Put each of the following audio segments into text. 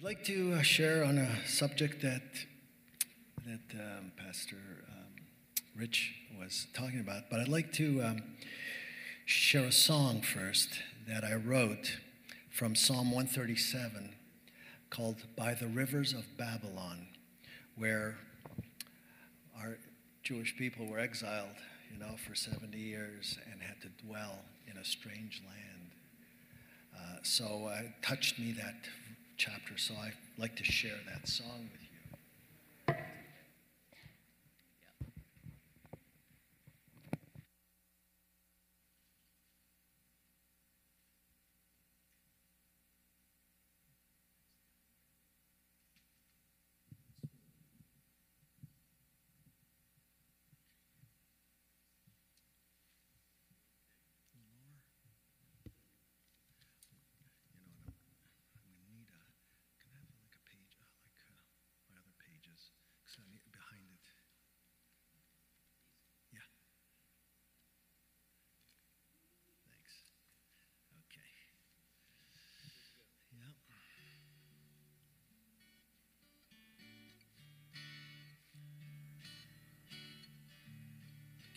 I'd like to uh, share on a subject that that um, Pastor um, Rich was talking about, but I'd like to um, share a song first that I wrote from Psalm 137 called "By the Rivers of Babylon," where our Jewish people were exiled, you know, for 70 years and had to dwell in a strange land. Uh, so uh, it touched me that chapter, so I'd like to share that song with you.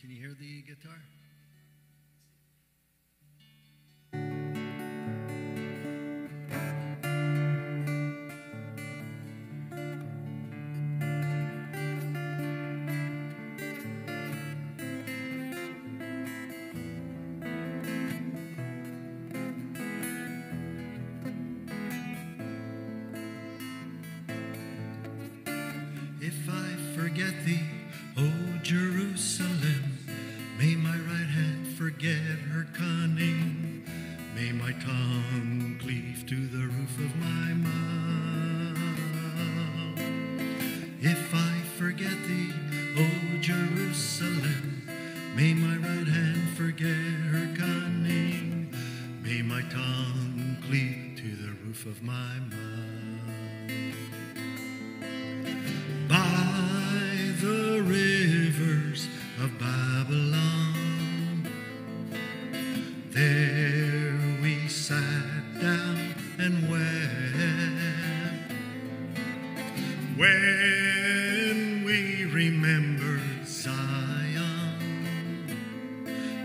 Can you hear the guitar?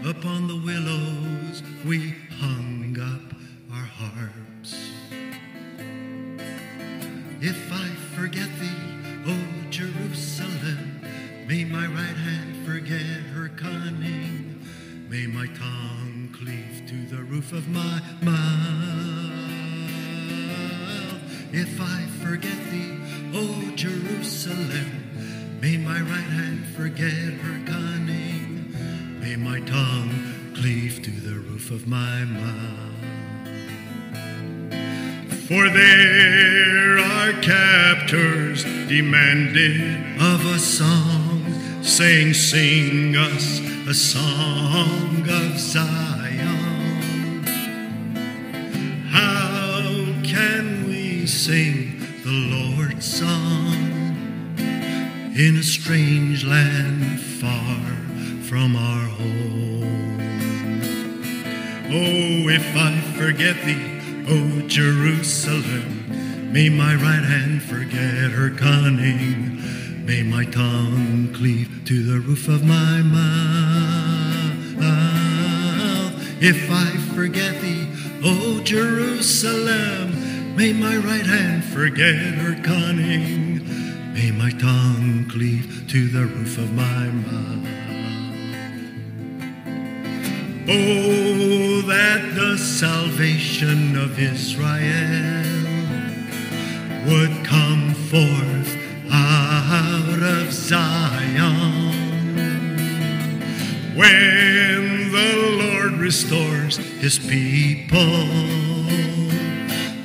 Upon the willows we hung up our harps. If I forget thee, O Jerusalem, may my right hand forget her cunning. May my tongue cleave to the roof of my mouth. If I forget thee, O Jerusalem, may my right hand forget her my tongue cleave to the roof of my mouth. For there our captors demanded of a song, saying, Sing us a song of Zion. How can we sing the Lord's song in a strange land forget thee, O Jerusalem, may my right hand forget her cunning. May my tongue cleave to the roof of my mouth. If I forget thee, O Jerusalem, may my right hand forget her cunning. May my tongue cleave to the roof of my mouth. Oh, that the salvation of Israel would come forth out of Zion. When the Lord restores his people,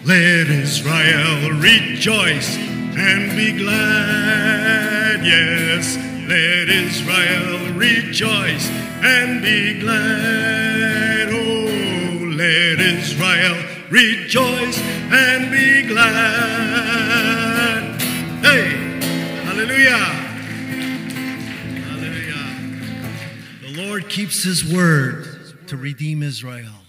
let Israel rejoice and be glad. Yes, let Israel rejoice and be glad. Oh, let Israel rejoice and be glad. Hey, hallelujah. Hallelujah. The Lord keeps his word to redeem Israel.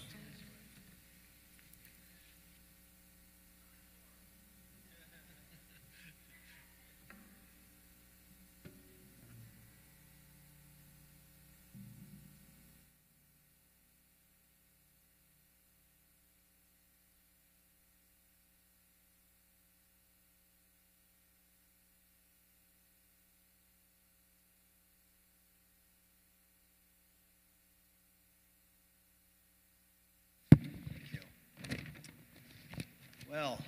Well,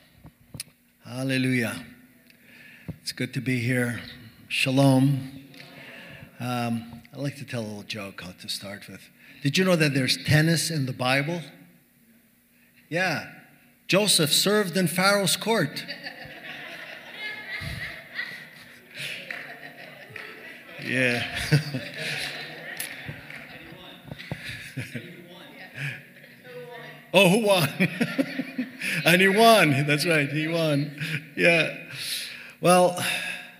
hallelujah. It's good to be here. Shalom. Um, I like to tell a little joke to start with. Did you know that there's tennis in the Bible? Yeah. Joseph served in Pharaoh's court. yeah. oh, who won? and he won. That's right, he won. Yeah. Well,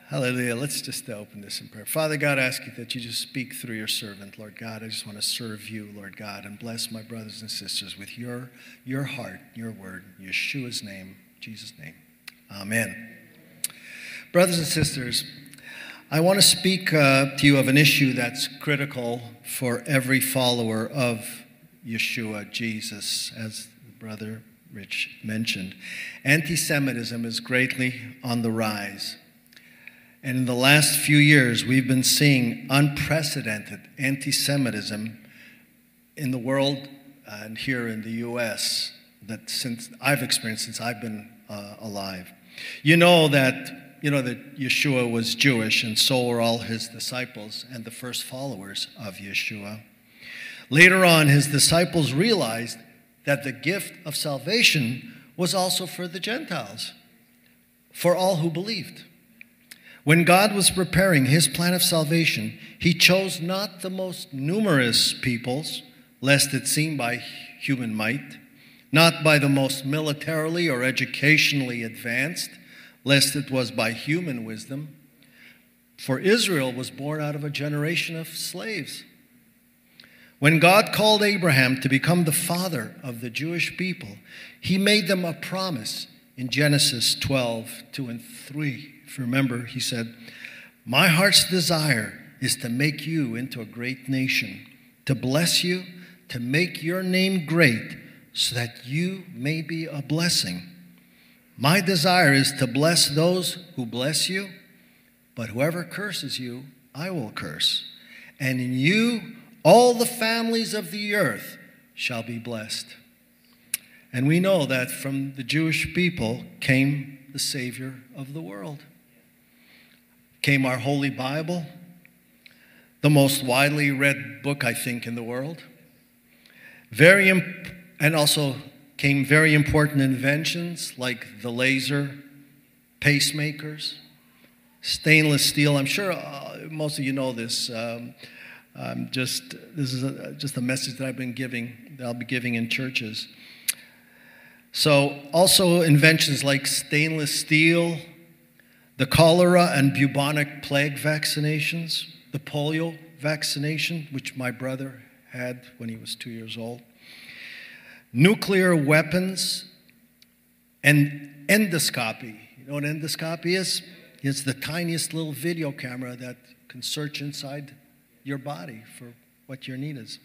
hallelujah. Let's just open this in prayer. Father God, I ask you that you just speak through your servant, Lord God. I just want to serve you, Lord God, and bless my brothers and sisters with your, your heart, your word, Yeshua's name, Jesus' name. Amen. Brothers and sisters, I want to speak uh, to you of an issue that's critical for every follower of Yeshua, Jesus, as Brother Rich mentioned. Anti Semitism is greatly on the rise. And in the last few years, we've been seeing unprecedented anti Semitism in the world and here in the U.S. that since I've experienced since I've been uh, alive. You know that you know that Yeshua was Jewish, and so were all his disciples and the first followers of Yeshua. Later on, his disciples realized that the gift of salvation was also for the Gentiles, for all who believed. When God was preparing his plan of salvation, he chose not the most numerous peoples, lest it seem by human might, not by the most militarily or educationally advanced, lest it was by human wisdom. For Israel was born out of a generation of slaves. When God called Abraham to become the father of the Jewish people, he made them a promise in Genesis 12, 2 and 3. If you remember, he said, My heart's desire is to make you into a great nation, to bless you, to make your name great, so that you may be a blessing. My desire is to bless those who bless you, but whoever curses you, I will curse. And in you, all the families of the earth shall be blessed. And we know that from the Jewish people came the Savior of the world. Came our Holy Bible, the most widely read book, I think, in the world. Very imp- and also came very important inventions like the laser, pacemakers, stainless steel. I'm sure uh, most of you know this. Um, um, just this is a, just a message that I've been giving, that I'll be giving in churches. So, also inventions like stainless steel, the cholera and bubonic plague vaccinations, the polio vaccination, which my brother had when he was two years old, nuclear weapons, and endoscopy. You know what endoscopy is? It's the tiniest little video camera that can search inside your body for what your need is.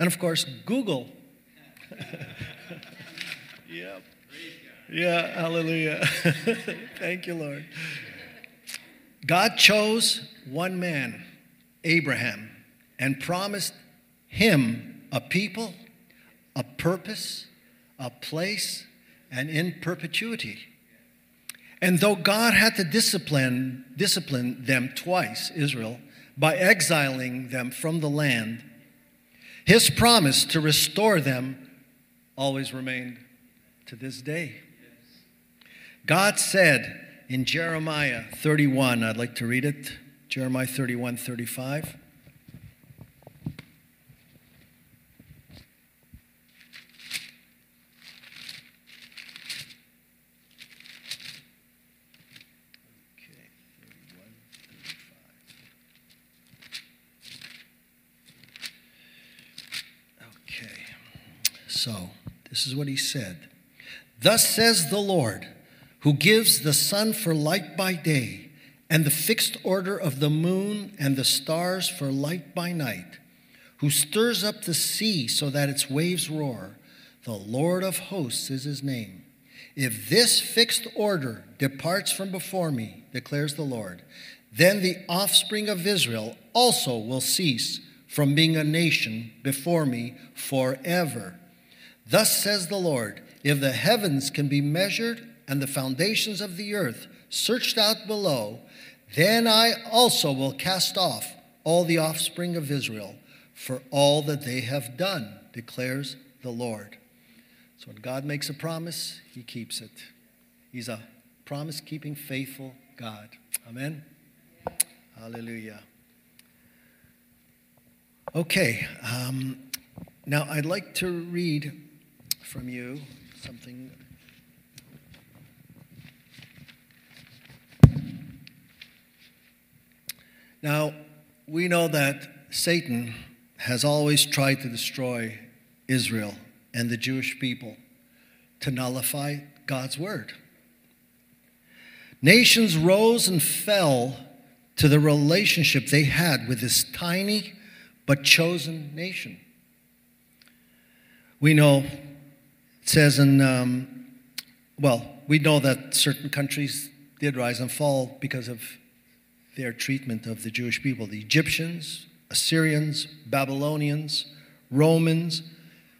And of course, Google. yep. Yeah, hallelujah. Thank you, Lord. God chose one man, Abraham, and promised him a people, a purpose, a place, and in perpetuity. And though God had to discipline, discipline them twice, Israel, by exiling them from the land, his promise to restore them always remained to this day. God said in Jeremiah 31, I'd like to read it, Jeremiah 31 35. So, this is what he said Thus says the Lord, who gives the sun for light by day, and the fixed order of the moon and the stars for light by night, who stirs up the sea so that its waves roar. The Lord of hosts is his name. If this fixed order departs from before me, declares the Lord, then the offspring of Israel also will cease from being a nation before me forever. Thus says the Lord if the heavens can be measured and the foundations of the earth searched out below, then I also will cast off all the offspring of Israel for all that they have done, declares the Lord. So when God makes a promise, he keeps it. He's a promise keeping, faithful God. Amen. Hallelujah. Okay, um, now I'd like to read from you something. Now, we know that Satan has always tried to destroy Israel and the Jewish people to nullify God's word. Nations rose and fell to the relationship they had with this tiny but chosen nation. We know, it says in, um, well, we know that certain countries did rise and fall because of their treatment of the Jewish people the Egyptians, Assyrians, Babylonians, Romans,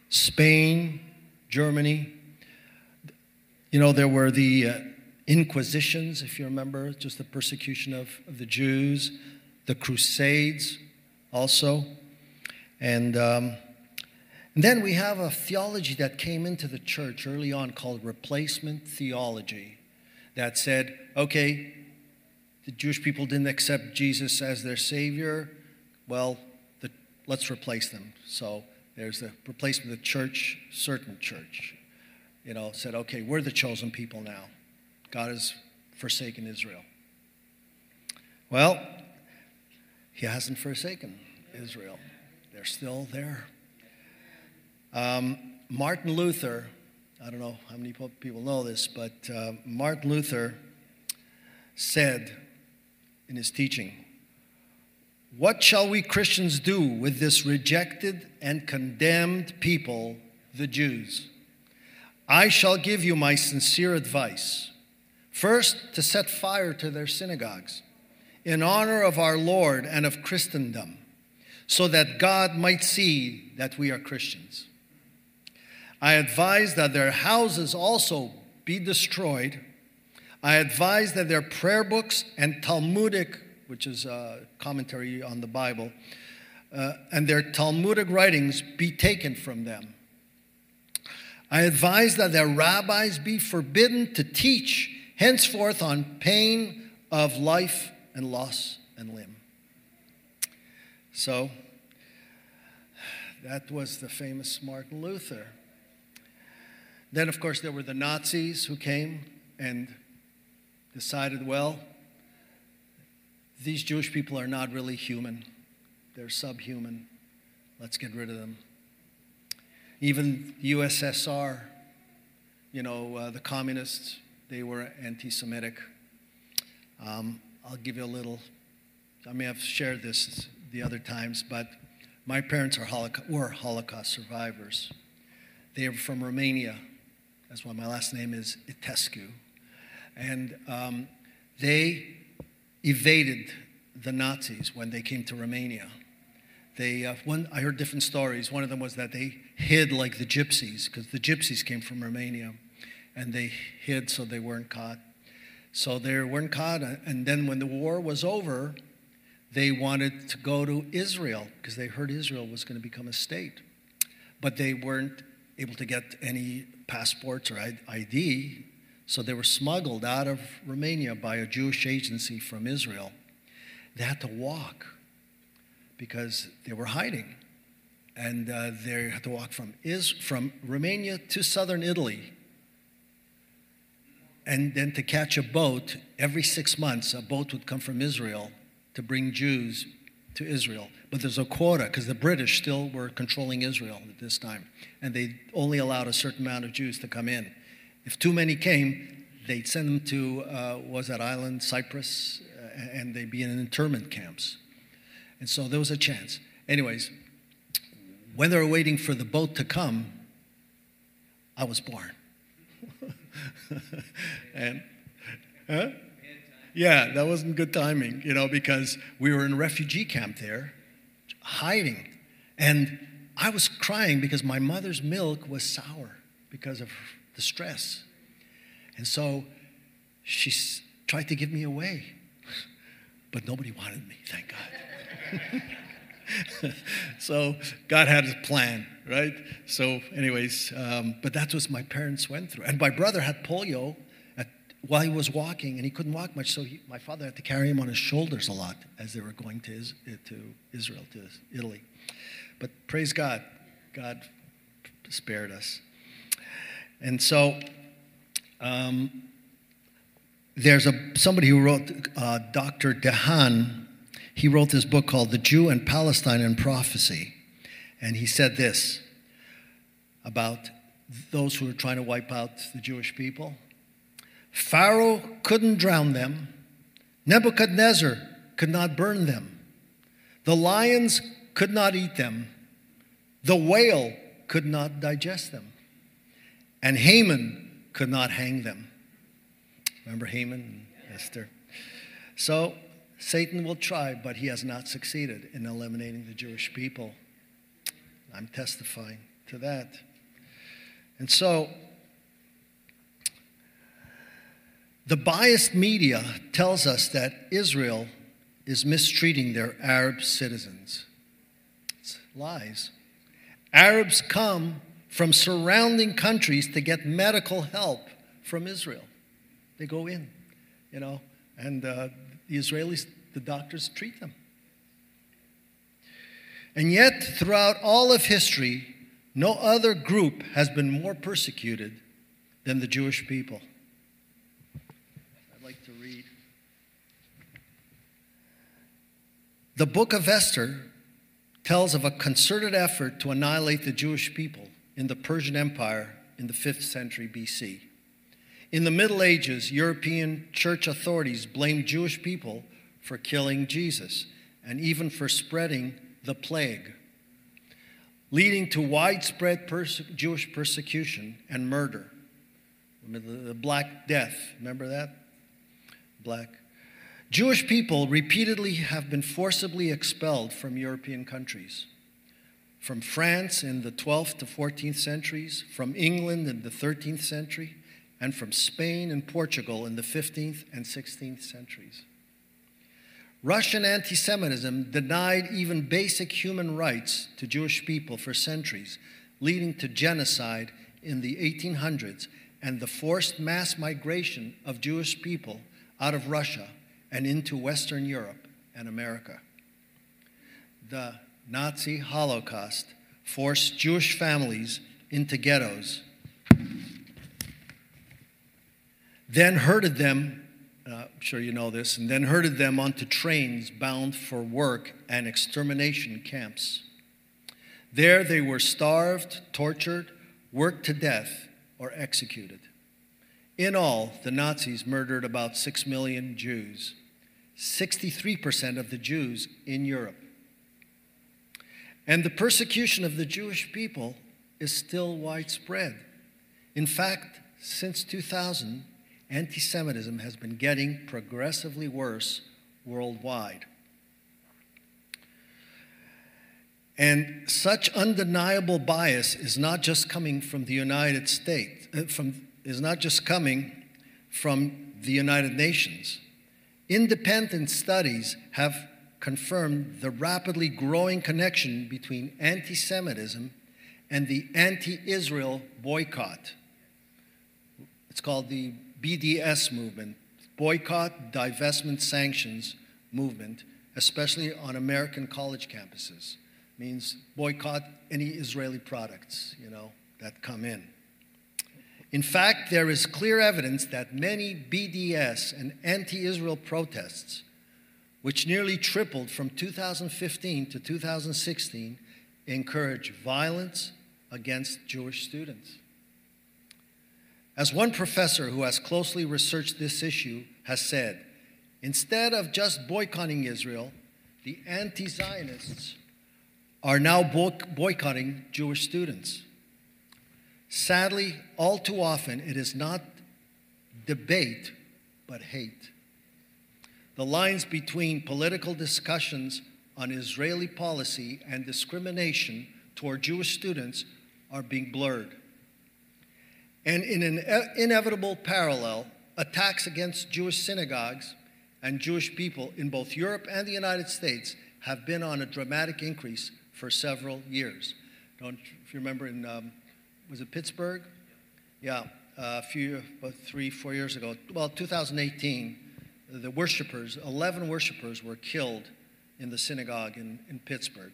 Spain, Germany. You know, there were the uh, Inquisitions, if you remember, just the persecution of, of the Jews, the Crusades also. And, um, and then we have a theology that came into the church early on called replacement theology that said, okay, the Jewish people didn't accept Jesus as their Savior. Well, the, let's replace them. So there's the replacement of the church, certain church. You know, said, okay, we're the chosen people now. God has forsaken Israel. Well, he hasn't forsaken Israel. They're still there. Um, Martin Luther, I don't know how many people know this, but uh, Martin Luther said in his teaching, What shall we Christians do with this rejected and condemned people, the Jews? I shall give you my sincere advice. First, to set fire to their synagogues in honor of our Lord and of Christendom, so that God might see that we are Christians. I advise that their houses also be destroyed. I advise that their prayer books and Talmudic, which is a commentary on the Bible, uh, and their Talmudic writings be taken from them. I advise that their rabbis be forbidden to teach henceforth on pain of life and loss and limb. So, that was the famous Martin Luther. Then, of course, there were the Nazis who came and decided, well, these Jewish people are not really human, they're subhuman. Let's get rid of them. Even USSR, you know, uh, the communists they were anti Semitic. Um, I'll give you a little, I may have shared this the other times, but my parents are were Holocaust survivors. They are from Romania. That's why my last name is Itescu. And um, they evaded the Nazis when they came to Romania. They, uh, one, I heard different stories. One of them was that they hid like the gypsies, because the gypsies came from Romania and they hid so they weren't caught. So they weren't caught. And then when the war was over, they wanted to go to Israel because they heard Israel was going to become a state. But they weren't able to get any passports or ID, so they were smuggled out of Romania by a Jewish agency from Israel. They had to walk because they were hiding. And uh, they had to walk from, Is- from Romania to southern Italy and then to catch a boat every six months a boat would come from israel to bring jews to israel. But there's a quota because the british still were controlling israel at this time and they only allowed a certain amount of jews to come in. If too many came they'd send them to uh, was that island cyprus uh, and they'd be in internment camps. And so there was a chance. Anyways when they were waiting for the boat to come i was born. And, huh? Yeah, that wasn't good timing, you know, because we were in a refugee camp there, hiding. And I was crying because my mother's milk was sour because of the stress. And so she tried to give me away, but nobody wanted me, thank God. so God had his plan, right? So, anyways, um, but that's what my parents went through. And my brother had polio while he was walking, and he couldn't walk much, so he, my father had to carry him on his shoulders a lot as they were going to, to Israel, to Italy. But praise God, God spared us. And so, um, there's a, somebody who wrote, uh, Dr. DeHaan, he wrote this book called The Jew and Palestine in Prophecy. And he said this about those who are trying to wipe out the Jewish people Pharaoh couldn't drown them, Nebuchadnezzar could not burn them, the lions could not eat them, the whale could not digest them, and Haman could not hang them. Remember Haman and Esther? So Satan will try, but he has not succeeded in eliminating the Jewish people. I'm testifying to that. And so, the biased media tells us that Israel is mistreating their Arab citizens. It's lies. Arabs come from surrounding countries to get medical help from Israel. They go in, you know, and uh, the Israelis, the doctors treat them. And yet, throughout all of history, no other group has been more persecuted than the Jewish people. I'd like to read. The book of Esther tells of a concerted effort to annihilate the Jewish people in the Persian Empire in the 5th century BC. In the Middle Ages, European church authorities blamed Jewish people for killing Jesus and even for spreading the plague, leading to widespread perse- Jewish persecution and murder. The Black Death, remember that? Black. Jewish people repeatedly have been forcibly expelled from European countries. From France in the 12th to 14th centuries, from England in the 13th century, and from Spain and Portugal in the 15th and 16th centuries. Russian anti Semitism denied even basic human rights to Jewish people for centuries, leading to genocide in the 1800s and the forced mass migration of Jewish people out of Russia and into Western Europe and America. The Nazi Holocaust forced Jewish families into ghettos then herded them, uh, I'm sure you know this, and then herded them onto trains bound for work and extermination camps. There they were starved, tortured, worked to death, or executed. In all, the Nazis murdered about 6 million Jews, 63% of the Jews in Europe. And the persecution of the Jewish people is still widespread. In fact, since 2000, anti Semitism has been getting progressively worse worldwide. And such undeniable bias is not just coming from the United States, uh, from, is not just coming from the United Nations. Independent studies have confirmed the rapidly growing connection between anti Semitism and the anti Israel boycott. It's called the BDS movement, boycott, divestment, sanctions movement, especially on American college campuses, means boycott any Israeli products, you know, that come in. In fact, there is clear evidence that many BDS and anti Israel protests, which nearly tripled from 2015 to 2016, encourage violence against Jewish students. As one professor who has closely researched this issue has said, instead of just boycotting Israel, the anti Zionists are now boycotting Jewish students. Sadly, all too often, it is not debate, but hate. The lines between political discussions on Israeli policy and discrimination toward Jewish students are being blurred. And in an inevitable parallel, attacks against Jewish synagogues and Jewish people in both Europe and the United States have been on a dramatic increase for several years. Don't you remember in um, was it Pittsburgh? Yeah, uh, a few three four years ago. Well, 2018, the worshipers, 11 worshipers were killed in the synagogue in, in Pittsburgh.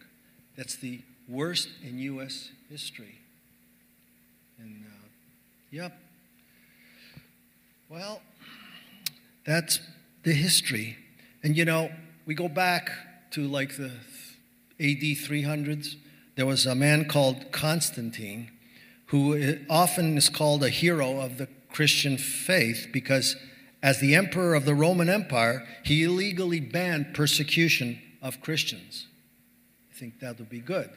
That's the worst in U.S. history. And uh, yep. Well, that's the history. And you know, we go back to like the AD 300s. There was a man called Constantine who often is called a hero of the Christian faith because, as the emperor of the Roman Empire, he illegally banned persecution of Christians. I think that would be good.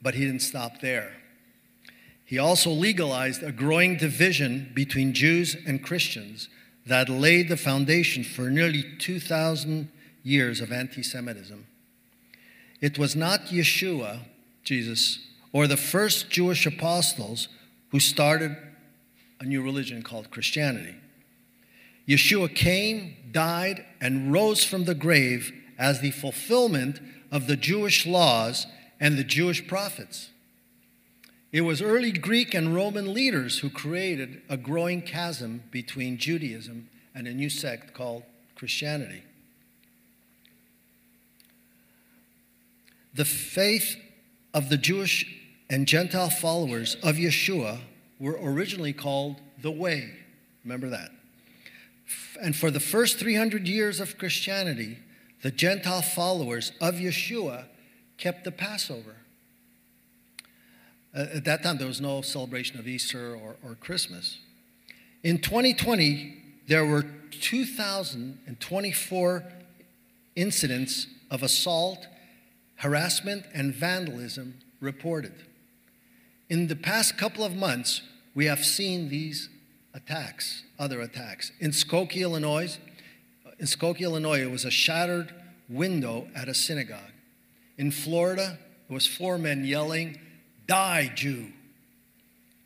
But he didn't stop there. He also legalized a growing division between Jews and Christians that laid the foundation for nearly 2,000 years of anti Semitism. It was not Yeshua, Jesus, or the first Jewish apostles who started a new religion called Christianity. Yeshua came, died, and rose from the grave as the fulfillment of the Jewish laws and the Jewish prophets. It was early Greek and Roman leaders who created a growing chasm between Judaism and a new sect called Christianity. The faith of the Jewish and Gentile followers of Yeshua were originally called the Way. Remember that. And for the first 300 years of Christianity, the Gentile followers of Yeshua kept the Passover. Uh, at that time, there was no celebration of Easter or, or Christmas. In 2020, there were 2,024 incidents of assault harassment, and vandalism reported. In the past couple of months, we have seen these attacks, other attacks. In Skokie, Illinois, in Skokie, Illinois, it was a shattered window at a synagogue. In Florida, it was four men yelling, Die, Jew,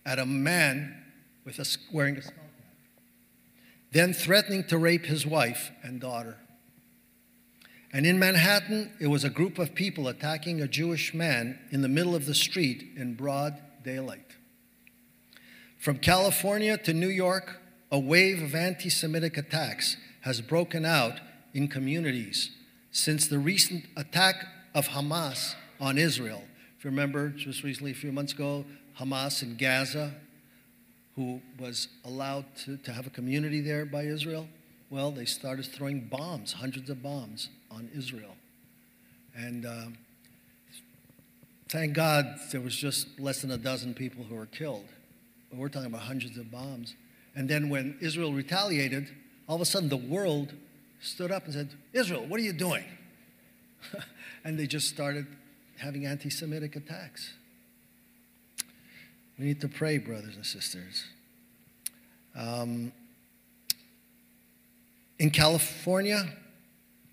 at a man with a, wearing a skull cap, then threatening to rape his wife and daughter. And in Manhattan, it was a group of people attacking a Jewish man in the middle of the street in broad daylight. From California to New York, a wave of anti Semitic attacks has broken out in communities since the recent attack of Hamas on Israel. If you remember, just recently, a few months ago, Hamas in Gaza, who was allowed to, to have a community there by Israel, well, they started throwing bombs, hundreds of bombs on Israel. And uh, thank God there was just less than a dozen people who were killed. But we're talking about hundreds of bombs. And then when Israel retaliated, all of a sudden the world stood up and said, Israel, what are you doing? and they just started having anti Semitic attacks. We need to pray, brothers and sisters. Um, in California,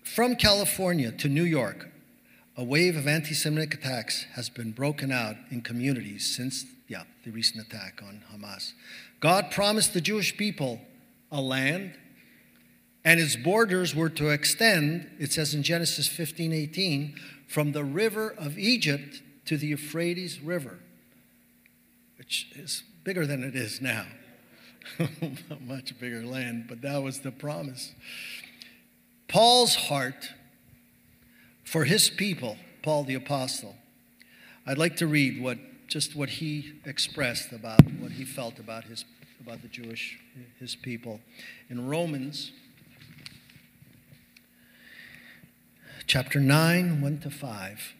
from California to New York, a wave of anti Semitic attacks has been broken out in communities since yeah, the recent attack on Hamas. God promised the Jewish people a land, and its borders were to extend, it says in Genesis 15 18, from the river of Egypt to the Euphrates River, which is bigger than it is now. Much bigger land, but that was the promise. Paul's heart for his people, Paul the apostle. I'd like to read what just what he expressed about what he felt about his about the Jewish his people in Romans chapter 9 1 to 5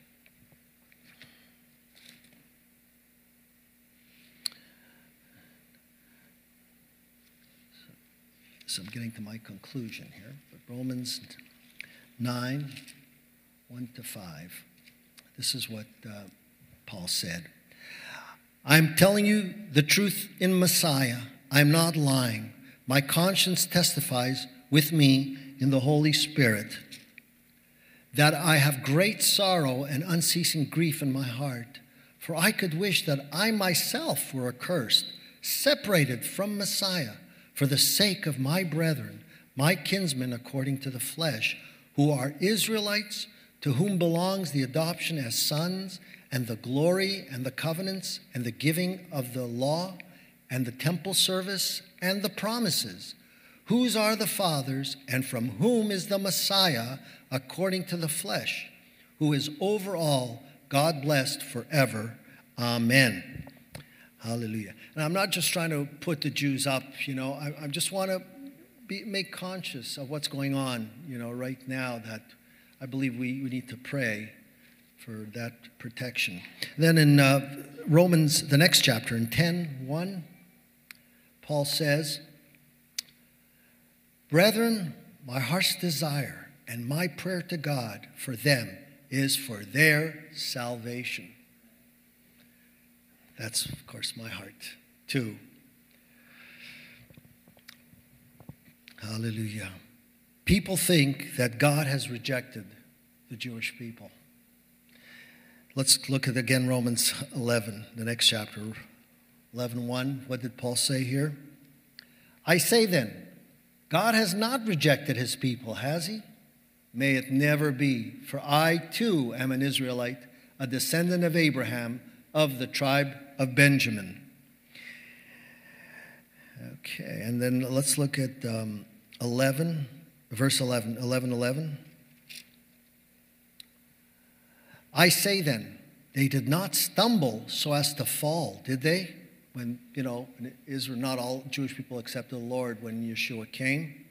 So I'm getting to my conclusion here. But Romans 9, 1 to 5. This is what uh, Paul said. I'm telling you the truth in Messiah. I'm not lying. My conscience testifies with me in the Holy Spirit that I have great sorrow and unceasing grief in my heart. For I could wish that I myself were accursed separated from Messiah for the sake of my brethren, my kinsmen according to the flesh, who are Israelites, to whom belongs the adoption as sons, and the glory, and the covenants, and the giving of the law, and the temple service, and the promises, whose are the fathers, and from whom is the Messiah according to the flesh, who is over all, God blessed forever. Amen. Hallelujah. And I'm not just trying to put the Jews up, you know, I, I just want to be, make conscious of what's going on, you know, right now that I believe we, we need to pray for that protection. then in uh, Romans, the next chapter, in 10 1, Paul says, Brethren, my heart's desire and my prayer to God for them is for their salvation. That's, of course, my heart, too. Hallelujah. People think that God has rejected the Jewish people. Let's look at again Romans 11, the next chapter. 11:1. What did Paul say here? I say then, God has not rejected his people, has he? May it never be, for I too am an Israelite, a descendant of Abraham of the tribe of Benjamin. Okay, and then let's look at um, 11, verse 11, 11, 11. I say then, they did not stumble so as to fall, did they? When, you know, Israel, not all Jewish people accepted the Lord when Yeshua came.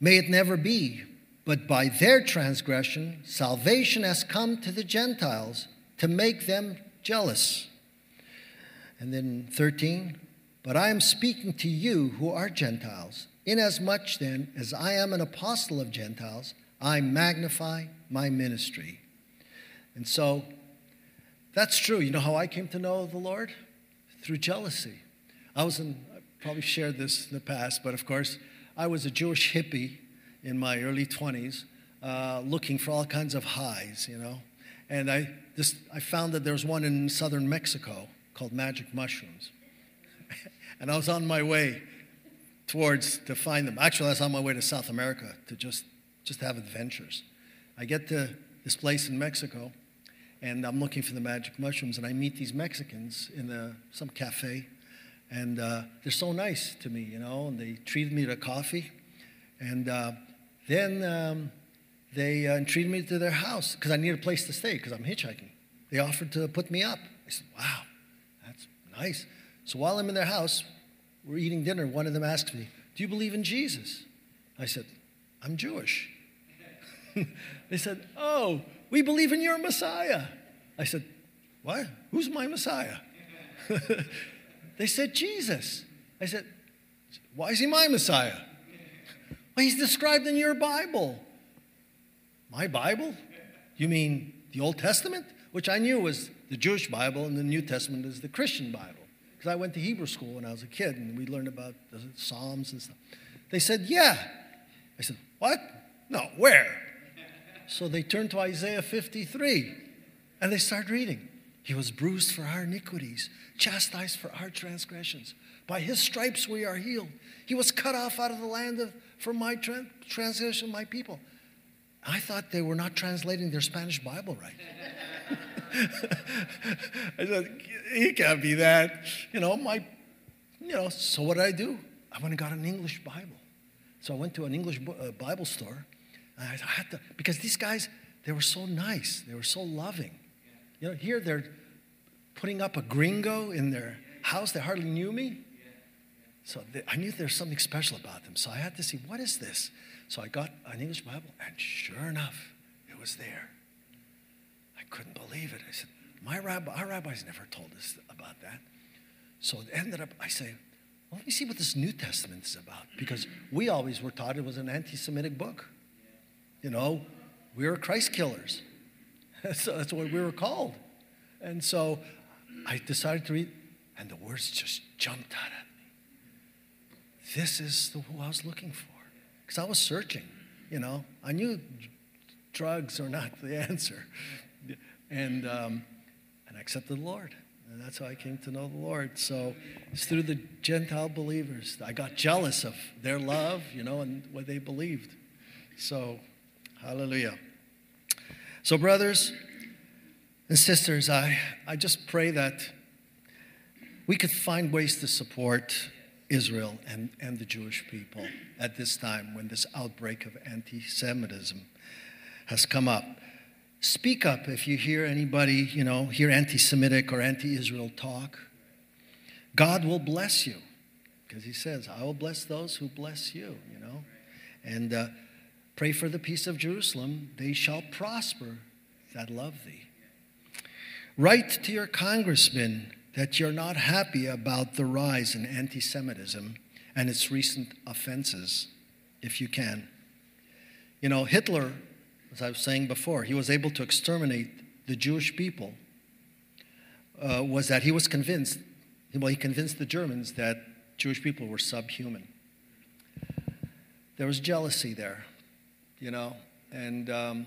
May it never be, but by their transgression, salvation has come to the Gentiles to make them jealous. And then 13, but I am speaking to you who are Gentiles. Inasmuch then as I am an apostle of Gentiles, I magnify my ministry. And so that's true. You know how I came to know the Lord? Through jealousy. I was in, I probably shared this in the past, but of course, I was a Jewish hippie in my early 20s, uh, looking for all kinds of highs, you know. And I just I found that there was one in southern Mexico called magic mushrooms. and I was on my way towards to find them. Actually, I was on my way to South America to just just have adventures. I get to this place in Mexico, and I'm looking for the magic mushrooms, and I meet these Mexicans in a, some cafe, and uh, they're so nice to me, you know, and they treated me to coffee, and uh, then um, they uh, treated me to their house because I needed a place to stay because I'm hitchhiking. They offered to put me up. I said, wow, that's nice. So while I'm in their house, we're eating dinner. One of them asks me, Do you believe in Jesus? I said, I'm Jewish. they said, Oh, we believe in your Messiah. I said, What? Who's my Messiah? they said, Jesus. I said, Why is he my Messiah? Well, he's described in your Bible. My Bible? You mean the Old Testament? Which I knew was the Jewish Bible, and the New Testament is the Christian Bible. Because I went to Hebrew school when I was a kid, and we learned about the Psalms and stuff. They said, Yeah. I said, What? No, where? So they turned to Isaiah 53, and they started reading. He was bruised for our iniquities, chastised for our transgressions. By his stripes we are healed. He was cut off out of the land of, for my tra- transgression, my people. I thought they were not translating their Spanish Bible right. I said, he can't be that. You know, my, you know, so what did I do? I went and got an English Bible. So I went to an English uh, Bible store. I had to, because these guys, they were so nice. They were so loving. You know, here they're putting up a gringo in their house. They hardly knew me. So they, I knew there was something special about them. So I had to see, what is this? So I got an English Bible, and sure enough, it was there. I couldn't believe it. I said, my rabbi, our rabbis never told us about that. So it ended up, I say, well, let me see what this New Testament is about. Because we always were taught it was an anti Semitic book. You know, we were Christ killers. so that's what we were called. And so I decided to read, and the words just jumped out at me. This is the, who I was looking for. Because I was searching, you know. I knew drugs are not the answer. And, um, and I accepted the Lord. And that's how I came to know the Lord. So it's through the Gentile believers. I got jealous of their love, you know, and what they believed. So, hallelujah. So, brothers and sisters, I, I just pray that we could find ways to support Israel and, and the Jewish people at this time when this outbreak of anti Semitism has come up. Speak up if you hear anybody, you know, hear anti Semitic or anti Israel talk. God will bless you because He says, I will bless those who bless you, you know. And uh, pray for the peace of Jerusalem. They shall prosper that love thee. Write to your congressman that you're not happy about the rise in anti Semitism and its recent offenses, if you can. You know, Hitler, as I was saying before, he was able to exterminate the Jewish people, uh, was that he was convinced, well, he convinced the Germans that Jewish people were subhuman. There was jealousy there, you know, and um,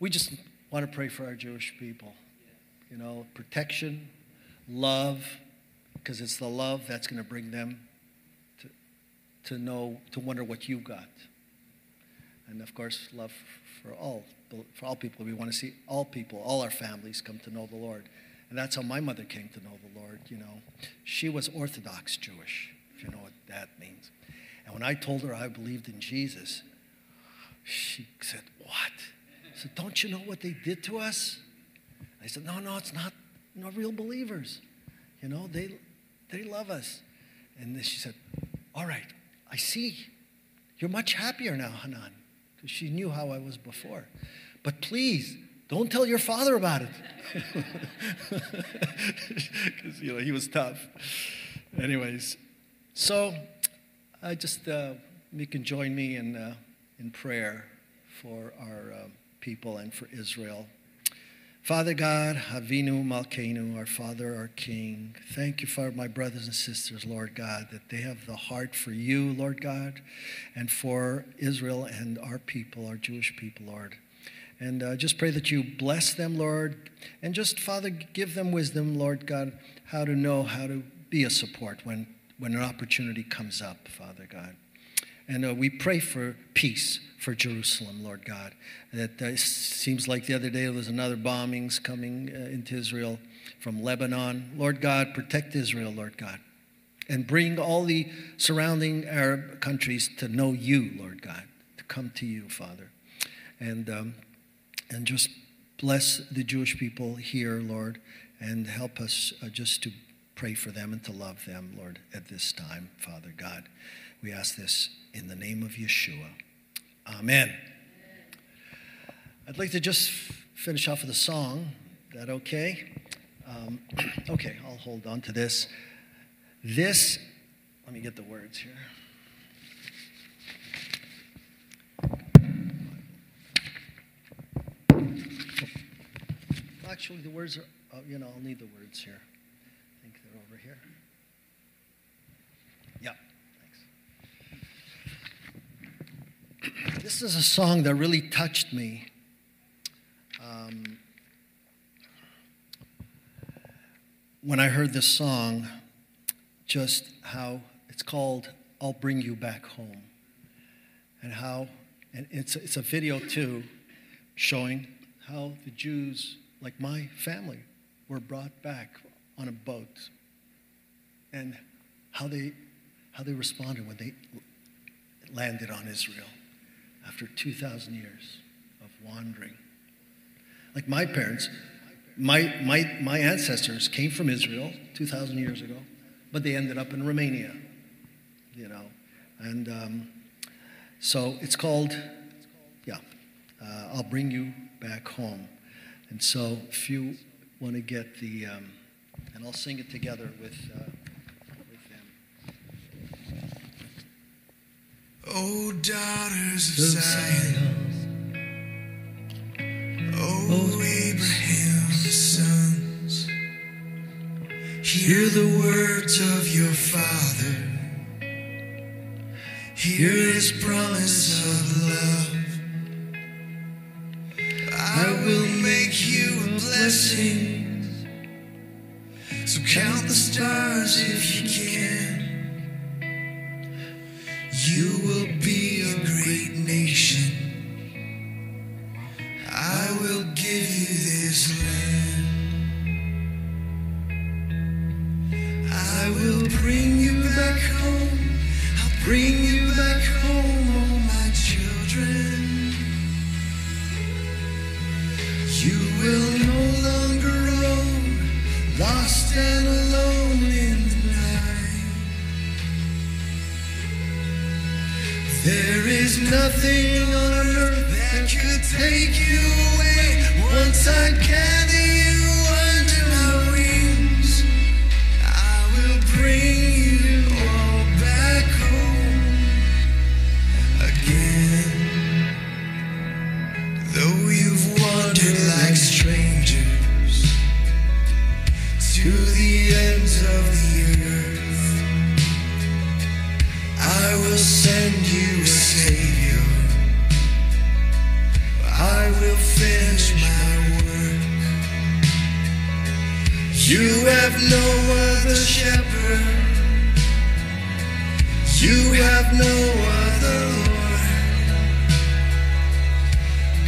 we just want to pray for our Jewish people. You know, protection, love, because it's the love that's going to bring them to, to know, to wonder what you've got. And of course, love for all, for all people. We want to see all people, all our families come to know the Lord. And that's how my mother came to know the Lord, you know. She was Orthodox Jewish, if you know what that means. And when I told her I believed in Jesus, she said, What? I said, Don't you know what they did to us? I said, No, no, it's not you know, real believers. You know, they, they love us. And she said, All right, I see. You're much happier now, Hanan. Because she knew how I was before. But please, don't tell your father about it. Because, you know, he was tough. Anyways, so I just, uh, you can join me in, uh, in prayer for our uh, people and for Israel. Father God, Avinu Malkeinu, our Father, our King, thank you for my brothers and sisters, Lord God, that they have the heart for you, Lord God, and for Israel and our people, our Jewish people, Lord. And uh, just pray that you bless them, Lord, and just, Father, give them wisdom, Lord God, how to know how to be a support when, when an opportunity comes up, Father God. And uh, we pray for peace for Jerusalem, Lord God. That uh, seems like the other day there was another bombings coming uh, into Israel from Lebanon. Lord God, protect Israel, Lord God. And bring all the surrounding Arab countries to know you, Lord God, to come to you, Father. And, um, and just bless the Jewish people here, Lord, and help us uh, just to pray for them and to love them, Lord, at this time, Father God. We ask this in the name of Yeshua. Amen. I'd like to just finish off with a song. Is that okay? Um, okay, I'll hold on to this. This, let me get the words here. Actually, the words are, uh, you know, I'll need the words here. I think they're over here. Yeah. This is a song that really touched me. Um, when I heard this song, just how it's called I'll Bring You Back Home. And how, and it's, it's a video too, showing how the Jews, like my family, were brought back on a boat and how they, how they responded when they landed on Israel after 2,000 years of wandering. Like my parents, my, my, my ancestors came from Israel 2,000 years ago, but they ended up in Romania, you know. And um, so it's called, yeah, uh, I'll bring you back home. And so if you want to get the, um, and I'll sing it together with. Uh, O daughters of Zion, O Abraham's sons, hear the words of your father, hear his promise of love. I will make you a blessing, so count the stars if you can. will finish my work. You have no other shepherd. You have no other Lord.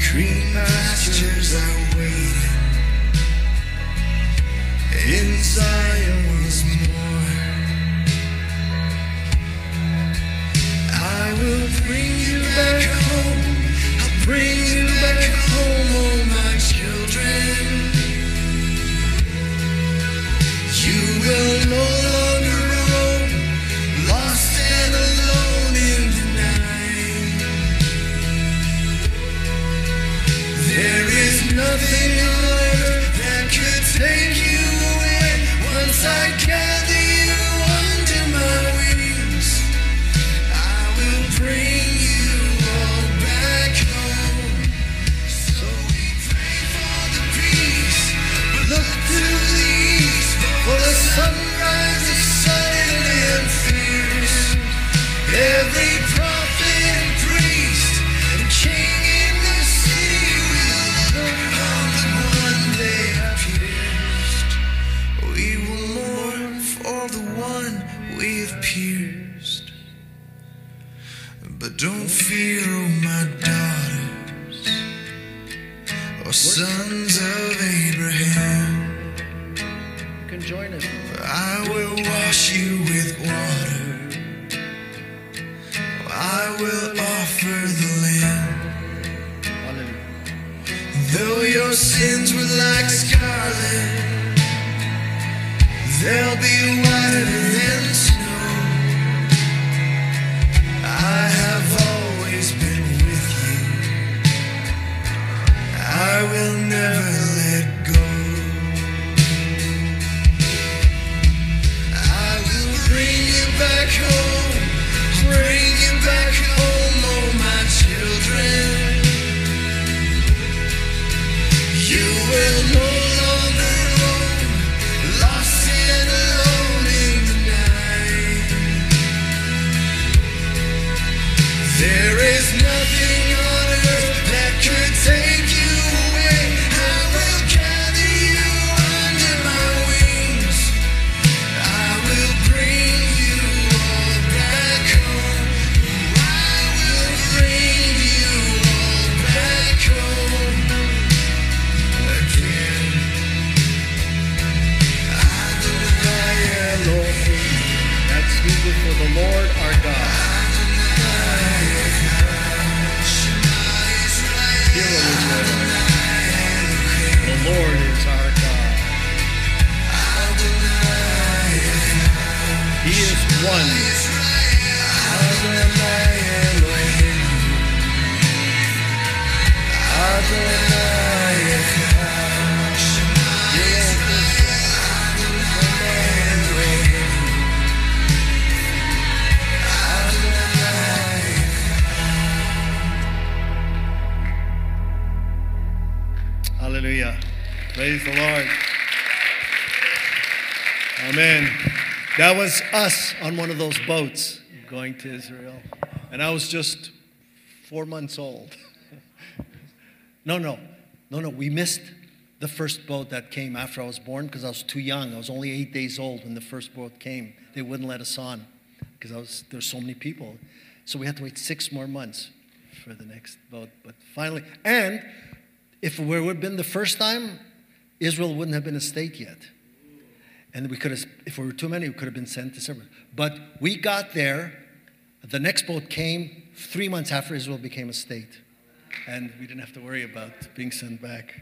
Green pastures are waiting. In Zion is more. I will bring you back home. You will pierced. But don't fear, oh my daughters, or sons. was us on one of those boats going to Israel. And I was just four months old. no, no, no, no. We missed the first boat that came after I was born because I was too young. I was only eight days old when the first boat came. They wouldn't let us on because there's so many people. So we had to wait six more months for the next boat. But finally, and if we would have been the first time, Israel wouldn't have been a state yet And we could have, if we were too many, we could have been sent to separate. But we got there. The next boat came three months after Israel became a state. And we didn't have to worry about being sent back.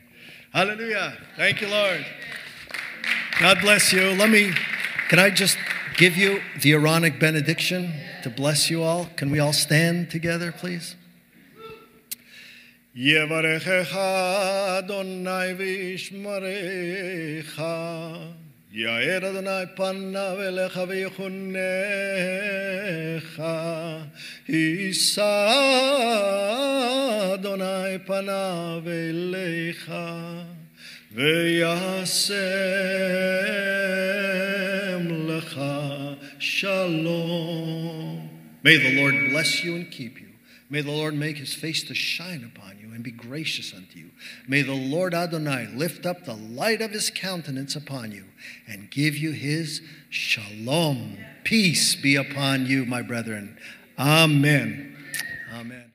Hallelujah. Thank you, Lord. God bless you. Let me, can I just give you the Aaronic benediction to bless you all? Can we all stand together, please? יברכך אדוני וישמרך, יאר אדוני פניו אליך ויחונך, יישא אדוני פניו אליך, וישם לך שלום. May the Lord bless you and keep you. May the Lord make his face to shine upon you and be gracious unto you. May the Lord Adonai lift up the light of his countenance upon you and give you his shalom. Peace be upon you, my brethren. Amen. Amen.